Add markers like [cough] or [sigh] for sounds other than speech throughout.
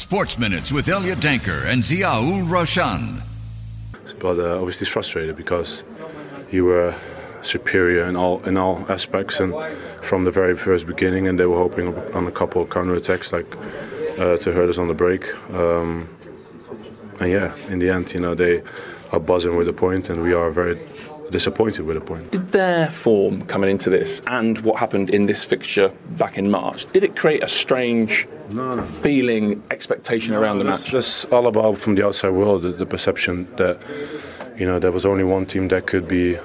Sports Minutes with Elliot Danker and Ziaul Raushan. But uh, obviously frustrated because you were superior in all in all aspects and from the very first beginning, and they were hoping on a couple of counter attacks like uh, to hurt us on the break. Um, and yeah, in the end, you know, they are buzzing with a point, and we are very disappointed with a point. Did their form coming into this and what happened in this fixture back in March, did it create a strange no, no. feeling, expectation around the match? It's all about from the outside world the, the perception that you know there was only one team that could be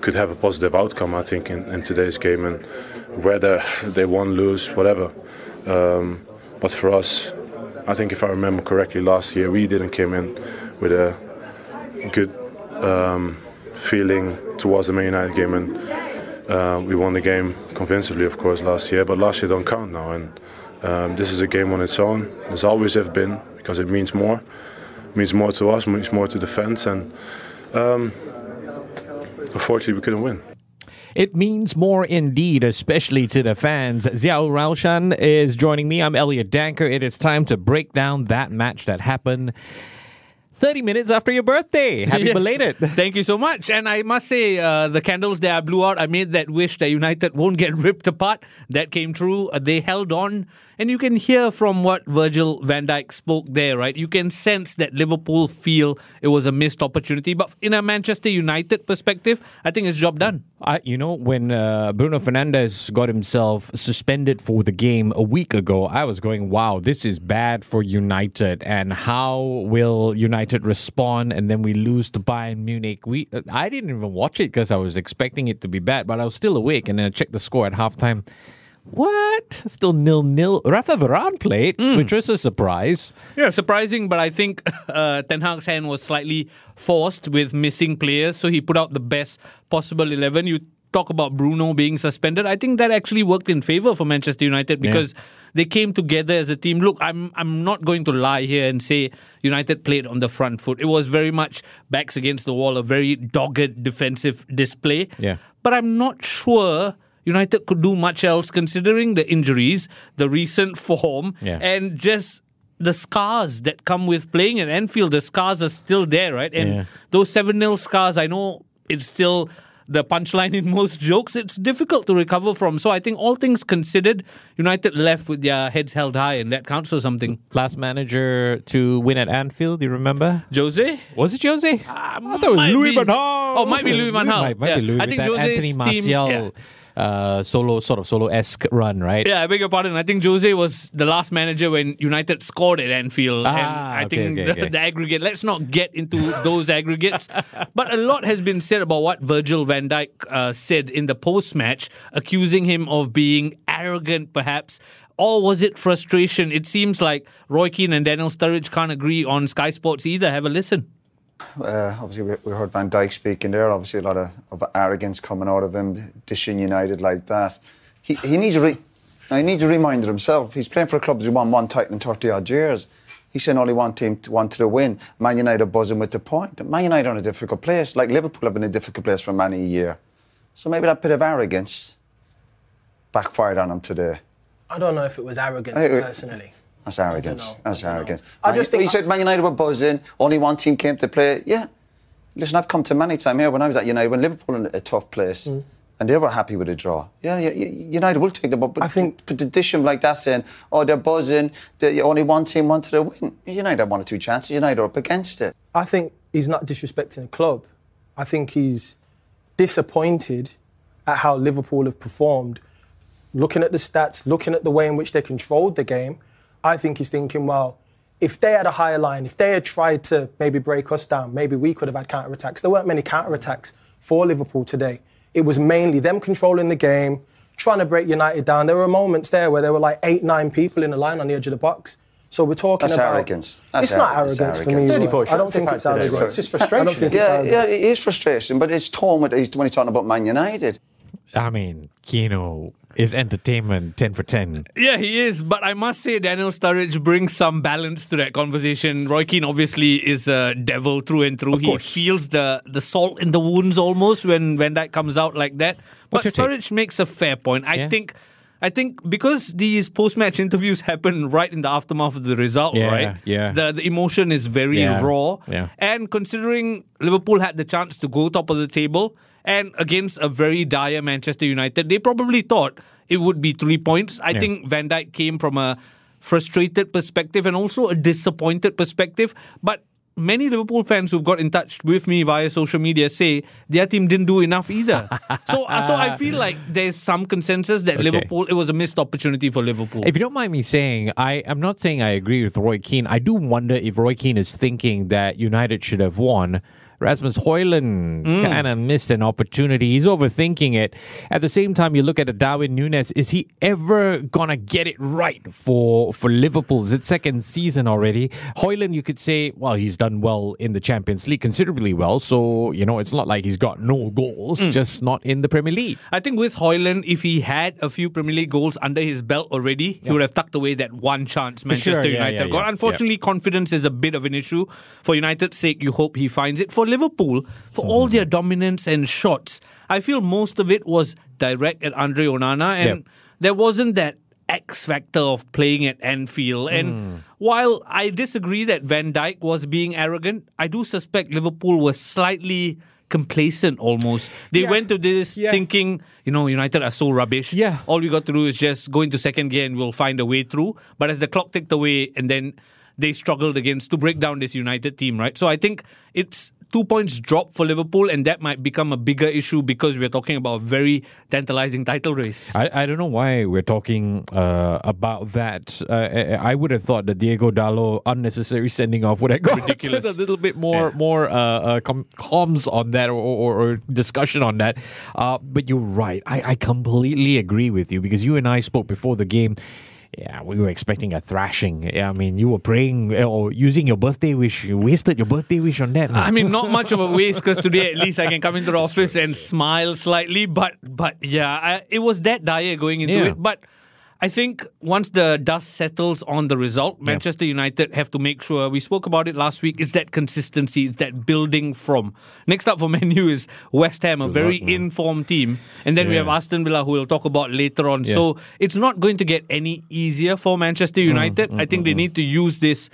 could have a positive outcome. I think in, in today's game, and whether [laughs] they won, lose, whatever. Um, but for us, I think if I remember correctly, last year we didn't come in with a good um, feeling towards the Man United game, and uh, we won the game convincingly, of course, last year. But last year don't count now, and um, this is a game on its own. There's always have been because it means more, it means more to us, means more to the fans, and um, unfortunately we couldn't win. It means more indeed, especially to the fans. Ziaul Raushan is joining me. I'm Elliot Danker. It is time to break down that match that happened 30 minutes after your birthday. Happy yes. belated. [laughs] Thank you so much. And I must say, uh, the candles that I blew out, I made that wish that United won't get [laughs] ripped apart. That came true. Uh, they held on. And you can hear from what Virgil van Dijk spoke there, right? You can sense that Liverpool feel it was a missed opportunity. But in a Manchester United perspective, I think it's job done. I, you know, when uh, Bruno Fernandes got himself suspended for the game a week ago, I was going, wow, this is bad for United. And how will United respond? And then we lose to Bayern Munich. We, I didn't even watch it because I was expecting it to be bad, but I was still awake. And then I checked the score at halftime. What? Still nil nil. Rafa Varane played, mm. which was a surprise. Yeah, surprising, but I think [laughs] uh, Ten Hag's hand was slightly forced with missing players, so he put out the best possible 11. You talk about Bruno being suspended. I think that actually worked in favor for Manchester United because yeah. they came together as a team. Look, I'm I'm not going to lie here and say United played on the front foot. It was very much backs against the wall, a very dogged defensive display. Yeah. But I'm not sure United could do much else considering the injuries, the recent [laughs] form, yeah. and just the scars that come with playing at Anfield. The scars are still there, right? And yeah. those 7 0 scars, I know it's still the punchline in most jokes. It's difficult to recover from. So I think all things considered, United left with their heads held high, and that counts for something. Last manager to win at Anfield, do you remember? Jose? Was it Jose? Uh, I thought it was Louis Van Gaal. Oh, might be Louis Van Gaal. Might, might yeah. be Louis. I think Jose's Anthony Martial. Team, yeah uh, solo sort of solo esque run, right? Yeah, I beg your pardon. I think Jose was the last manager when United scored at Anfield, ah, and I okay, think okay, the, okay. the, aggregate. Let's not get into those [laughs] aggregates, but a lot has been said about what Virgil Van Dijk uh, said in the post match, accusing him of being arrogant, perhaps. Or was it frustration? It seems like Roy Keane and Daniel Sturridge can't agree on Sky Sports either. Have a listen. Uh, obviously, we, we, heard Van Dijk speaking there. Obviously, a lot of, of, arrogance coming out of him, dishing United like that. He, he needs a re- he needs a reminder himself. He's playing for a club who's won one title in 30 odd years. He's saying only one team to wanted to win. Man United buzzing with the point. Man United are in a difficult place, like Liverpool have been in a difficult place for many a year. So maybe that bit of arrogance backfired on him today. I don't know if it was arrogance I, personally. That's arrogance. That's arrogance. I just think you said Man United were buzzing. Only one team came to play. Yeah. Listen, I've come to many times here when I was at United, when Liverpool in a tough place, mm. and they were happy with a draw. Yeah, yeah, United will take the ball. But I think but the addition like that saying, oh, they're buzzing. They're, only one team wanted to win. United had one or two chances. United are up against it. I think he's not disrespecting the club. I think he's disappointed at how Liverpool have performed. Looking at the stats, looking at the way in which they controlled the game I think he's thinking, well, if they had a higher line, if they had tried to maybe break us down, maybe we could have had counter attacks. There weren't many counter attacks for Liverpool today. It was mainly them controlling the game, trying to break United down. There were moments there where there were like eight, nine people in the line on the edge of the box. So we're talking That's about arrogance. That's it's not arrogance, for me. 34 I don't think it's arrogance. It's just frustration. yeah, yeah, it is frustration, but it's tone when he's talking about Man United. I mean, you know, is entertainment 10 for 10. Yeah, he is. But I must say, Daniel Sturridge brings some balance to that conversation. Roy Keane obviously is a devil through and through. He feels the, the salt in the wounds almost when Van Dijk comes out like that. But Sturridge take? makes a fair point. I yeah. think I think because these post-match interviews happen right in the aftermath of the result, Yeah, right? yeah. The the emotion is very Yeah, raw. yeah. And considering Liverpool had the chance to go top of the table and against a very dire Manchester United, they probably thought it would be three points. I Yeah. think Van Dijk came from a frustrated perspective and also a disappointed perspective. But many Liverpool fans who've got in touch with me via social media say their team didn't do enough either. so, uh, so I feel like there's some consensus that Okay. Liverpool it was a missed opportunity for Liverpool. If you don't mind me saying, I am not saying I agree with Roy Keane. I do wonder if Roy Keane is thinking that United should have won. Rasmus Hojlund mm. kind of missed an opportunity. He's overthinking it. At the same time, you look at a Darwin Nunez. Is he ever gonna get it right for for Liverpool? It's second season already. Hojlund, you could say, well, he's done well in the Champions League, considerably well. So you know, it's not like he's got no goals, mm. just not in the Premier League. I think with Hojlund, if he had a few Premier League goals under his belt already, he would have tucked away that one chance Manchester sure, yeah, United yeah, got. yeah, Unfortunately, confidence is a bit of an issue. For United's sake, you hope he finds it. For Liverpool, for all Hmm. their dominance and shots, I feel most of it was direct at Andre Onana, and Yep. there wasn't that X factor of playing at Anfield. And Hmm. while I disagree that Van Dijk was being arrogant, I do suspect Liverpool was slightly complacent almost. They Yeah. went to this Yeah. thinking, you know, United are so rubbish. Yeah. All we got to do is just go into second gear and we'll find a way through. But as the clock ticked away and then they struggled against to break down this United team, right? So I think it's two points drop for Liverpool and that might become a bigger issue because we're talking about a very tantalizing title race. I, I don't know why we're talking uh, about that. Uh, I I would have thought that Diogo Dalot unnecessary sending off would have gotten [laughs] Ridiculous. a little bit more more uh, uh, com- comms on that or, or, or discussion on that. Uh, but you're right. I, I completely agree with you because you and I spoke before the game. Yeah, we were expecting a thrashing. Yeah, I mean, you were praying uh, or using your birthday wish. You wasted your birthday wish on that. I mean, not [laughs] much of a waste because today at least I can come into the office and smile slightly. But but yeah, I, it was that dire going into Yeah. it. But I think once the dust settles on the result, Manchester United have to make sure. We spoke about it last week. It's that consistency. It's that building from. Next up for [laughs] Man U is West Ham, a very informed team, and then we have Aston Villa, who we'll talk about later on. Yeah. So it's not going to get any easier for Manchester Mm, United. I think they need to use this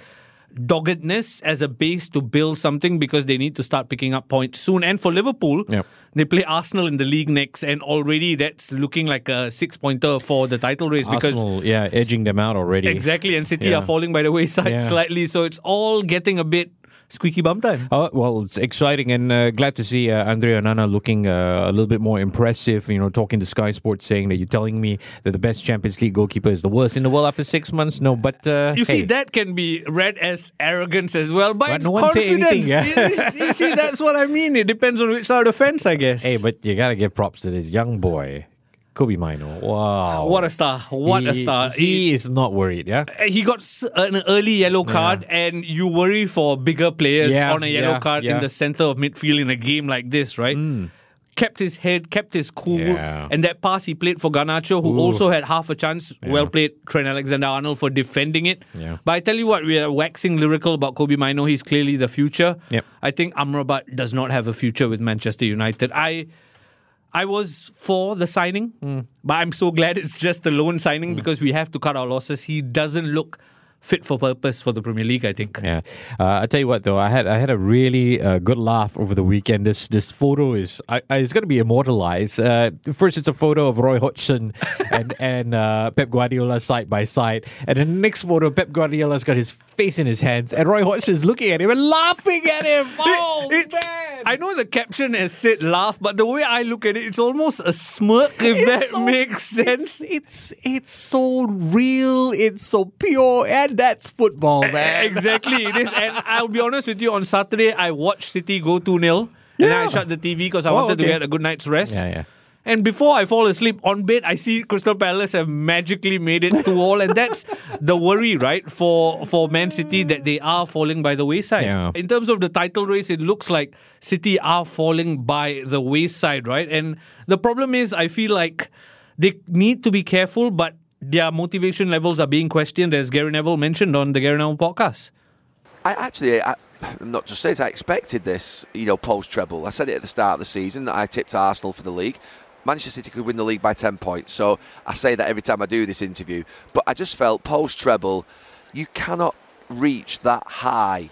doggedness as a base to build something because they need to start picking up points soon. And for Liverpool, Yep. they play Arsenal in the league next, and already that's looking like a six pointer for the title race because. Yeah, edging them out already. Exactly, and City Yeah. are falling by the wayside Yeah. [laughs] slightly, so it's all getting a bit squeaky bum time. Oh, well, it's exciting and uh, glad to see uh, Andre Onana looking uh, a little bit more impressive. You know, talking to Sky Sports saying that you're telling me that the best Champions League goalkeeper is the worst in the world after six months. No, but uh, You see, that can be read as arrogance as well, but, But it's no confidence. anything, yeah. you, you see, that's what I mean. It depends on which side of the fence, I guess. Hey, but you gotta give props to this young boy, Kobbie Mainoo. Wow, what a star! What a star! He is not worried. Yeah. Uh, he got an early yellow card, and you worry for bigger players Yeah, on a yellow yeah, card in the center of midfield in a game like this, right? Hmm. Kept his head, kept his cool, Yeah. and that pass he played for Garnacho, who Ooh. also had half a chance. Well played, Trent Alexander-Arnold for defending it. Yeah. But I tell you what, we are waxing lyrical about Kobbie Mainoo. He's clearly the future. Yep. I think Amrabat does not have a future with Manchester United. I. I was for the signing, Mm. but I'm so glad it's just a loan signing because we have to cut our losses. He doesn't look fit for purpose for the Premier League, I think. Yeah, uh, I tell you what though, I had I had a really uh, good laugh over the weekend. This this photo is I, I, it's going to be immortalized. Uh, first, it's a photo of Roy Hodgson [laughs] and and uh, Pep Guardiola side by side, and the next photo, Pep Guardiola's got his face in his hands, and Roy Hodgson's looking at him and laughing at him. Oh It's- man! I know the caption has said laugh, but the way I look at it, it's almost a smirk, if that so- makes sense. It's, it's it's so real. It's so pure, and that's football, man. Exactly, it is. And I'll be honest with you, on Saturday, I watched City go 2 0. And then I shut the TV because I Oh, wanted to oh, get a good night's rest. Yeah, yeah. And before I fall asleep on bed, I see Crystal Palace have magically made it to all, and that's the worry, right, for for Man City that they are falling by the wayside. Yeah. In terms of the title race, it looks like City are falling by the wayside, right? And the problem is, I feel like they need to be careful, but their motivation levels are being questioned, as Gary Neville mentioned on the Gary Neville podcast. I actually, I, I'm not just saying it, I expected this, you know, post treble. I said it at the start of the season that I tipped Arsenal for the league. Manchester City could win the league by 10 points. So I say that every time I do this interview. But I just felt post treble, you cannot reach that high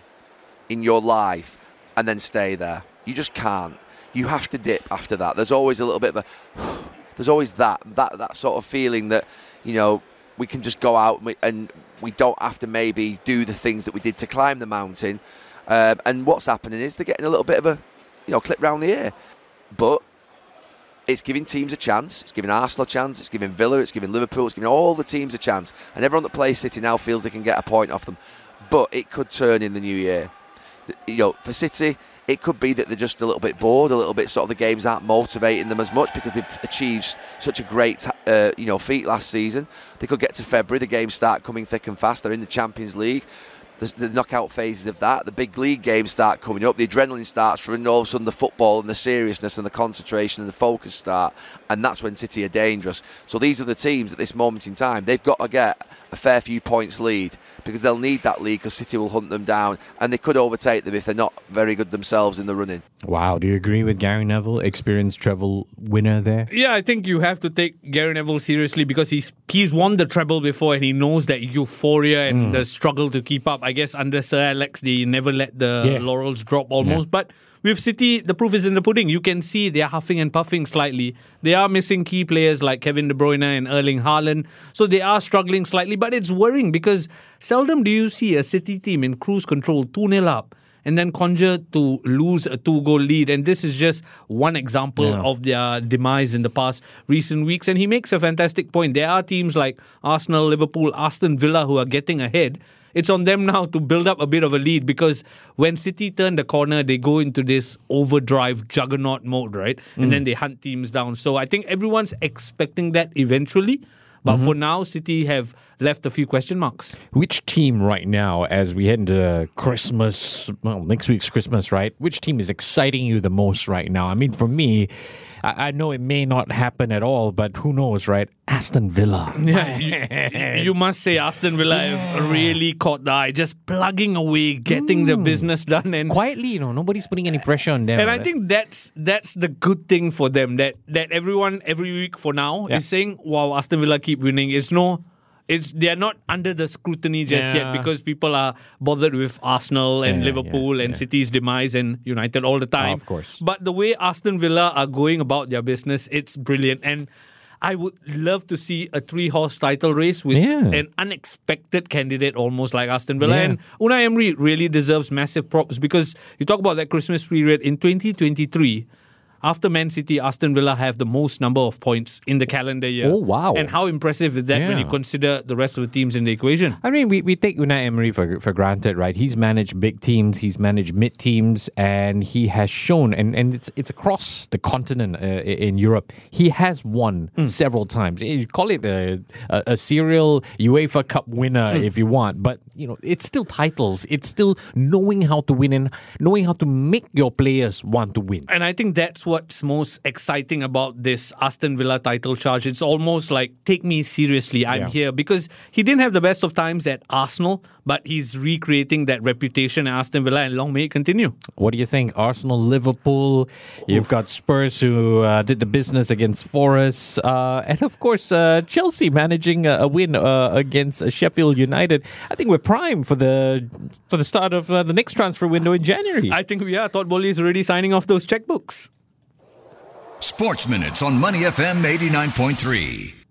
in your life and then stay there. You just can't. You have to dip after that. There's always a little bit of a. [sighs] There's always that that that sort of feeling that you know we can just go out and we, and we don't have to maybe do the things that we did to climb the mountain. Um, and what's happening is they're getting a little bit of a you know clip round the ear, but it's giving teams a chance. It's giving Arsenal a chance. It's giving Villa. It's giving Liverpool. It's giving all the teams a chance. And everyone that plays City now feels they can get a point off them. But it could turn in the new year. You know, for City, it could be that they're just a little bit bored, a little bit sort of the games aren't motivating them as much because they've achieved such a great, uh, you know, feat last season. They could get to February, the games start coming thick and fast. They're in the Champions League the, the, knockout phases of that. The big league games start coming up. The adrenaline starts running. All of a sudden, the football and the seriousness and the concentration and the focus start, and that's when City are dangerous. So these are the teams at this moment in time. They've got to get a fair few points lead because they'll need that lead because City will hunt them down, and they could overtake them if they're not very good themselves in the running. Wow, do you agree with Gary Neville, experienced treble winner there? Yeah, I think you have to take Gary Neville seriously because he's he's won the treble before and he knows that euphoria and mm. the struggle to keep up. I guess under Sir Alex, they never let the yeah. laurels drop almost. Yeah. But with City, the proof is in the pudding. You can see they're huffing and puffing slightly. They are missing key players like Kevin De Bruyne and Erling Haaland. So they are struggling slightly, but it's worrying because seldom do you see a City team in cruise control 2 0 up and then conjure to lose a two goal lead. And this is just one example yeah. of their demise in the past recent weeks. And he makes a fantastic point. There are teams like Arsenal, Liverpool, Aston Villa who are getting ahead it's on them now to build up a bit of a lead because when City turn the corner, they go into this overdrive juggernaut mode, right? And mm. then they hunt teams down. So I think everyone's expecting that eventually. But mm-hmm. for now, City have left a few question marks. Which team right now, as we head into Christmas, well, next week's Christmas, right? Which team is exciting you the most right now? I mean, for me, I, I know it may not happen at all, but who knows, right? Aston Villa. [laughs] Yeah, you, you, must say Aston Villa yeah. have really caught the eye, just plugging away, getting mm. the business done, and quietly, you know, nobody's putting any pressure on them. And right? I think that's that's the good thing for them that that everyone every week for now yeah. is saying, "Wow, Aston Villa keep winning." It's no it's they are not under the scrutiny just yeah. yet because people are bothered with Arsenal and yeah, Liverpool yeah, and City's demise and United all the time. Oh, of course. But the way Aston Villa are going about their business, it's brilliant. And I would love to see a three horse title race with an unexpected candidate almost like Aston Villa. And Unai Emery really deserves massive props because you talk about that Christmas period in 2023 after Man City, Aston Villa have the most number of points in the calendar year. Oh, wow. And how impressive is that yeah. when you consider the rest of the teams in the equation? I mean, we, we take Unai Emery for, for granted, right? He's managed big teams, he's managed mid teams, and he has shown, and, and it's, it's across the continent uh, in Europe, he has won mm. several times. You call it a, a, a serial UEFA Cup winner mm. if you want, but you know, it's still titles. It's still knowing how to win and knowing how to make your players want to win. And I think that's what what's most exciting about this Aston Villa title charge. It's almost like take me seriously. I'm yeah. here because he didn't have the best of times at Arsenal, but he's recreating that reputation at Aston Villa, and long may it continue. What do you think? Arsenal, Liverpool. You've got Spurs who uh, did the business against Forest, uh, and of course uh, Chelsea managing a, a win uh, against Sheffield United. I think we're prime for the for the start of uh, the next transfer window in January. I think we are. Todd Boehly is already signing off those checkbooks. Sports Minutes on Money FM 89.3.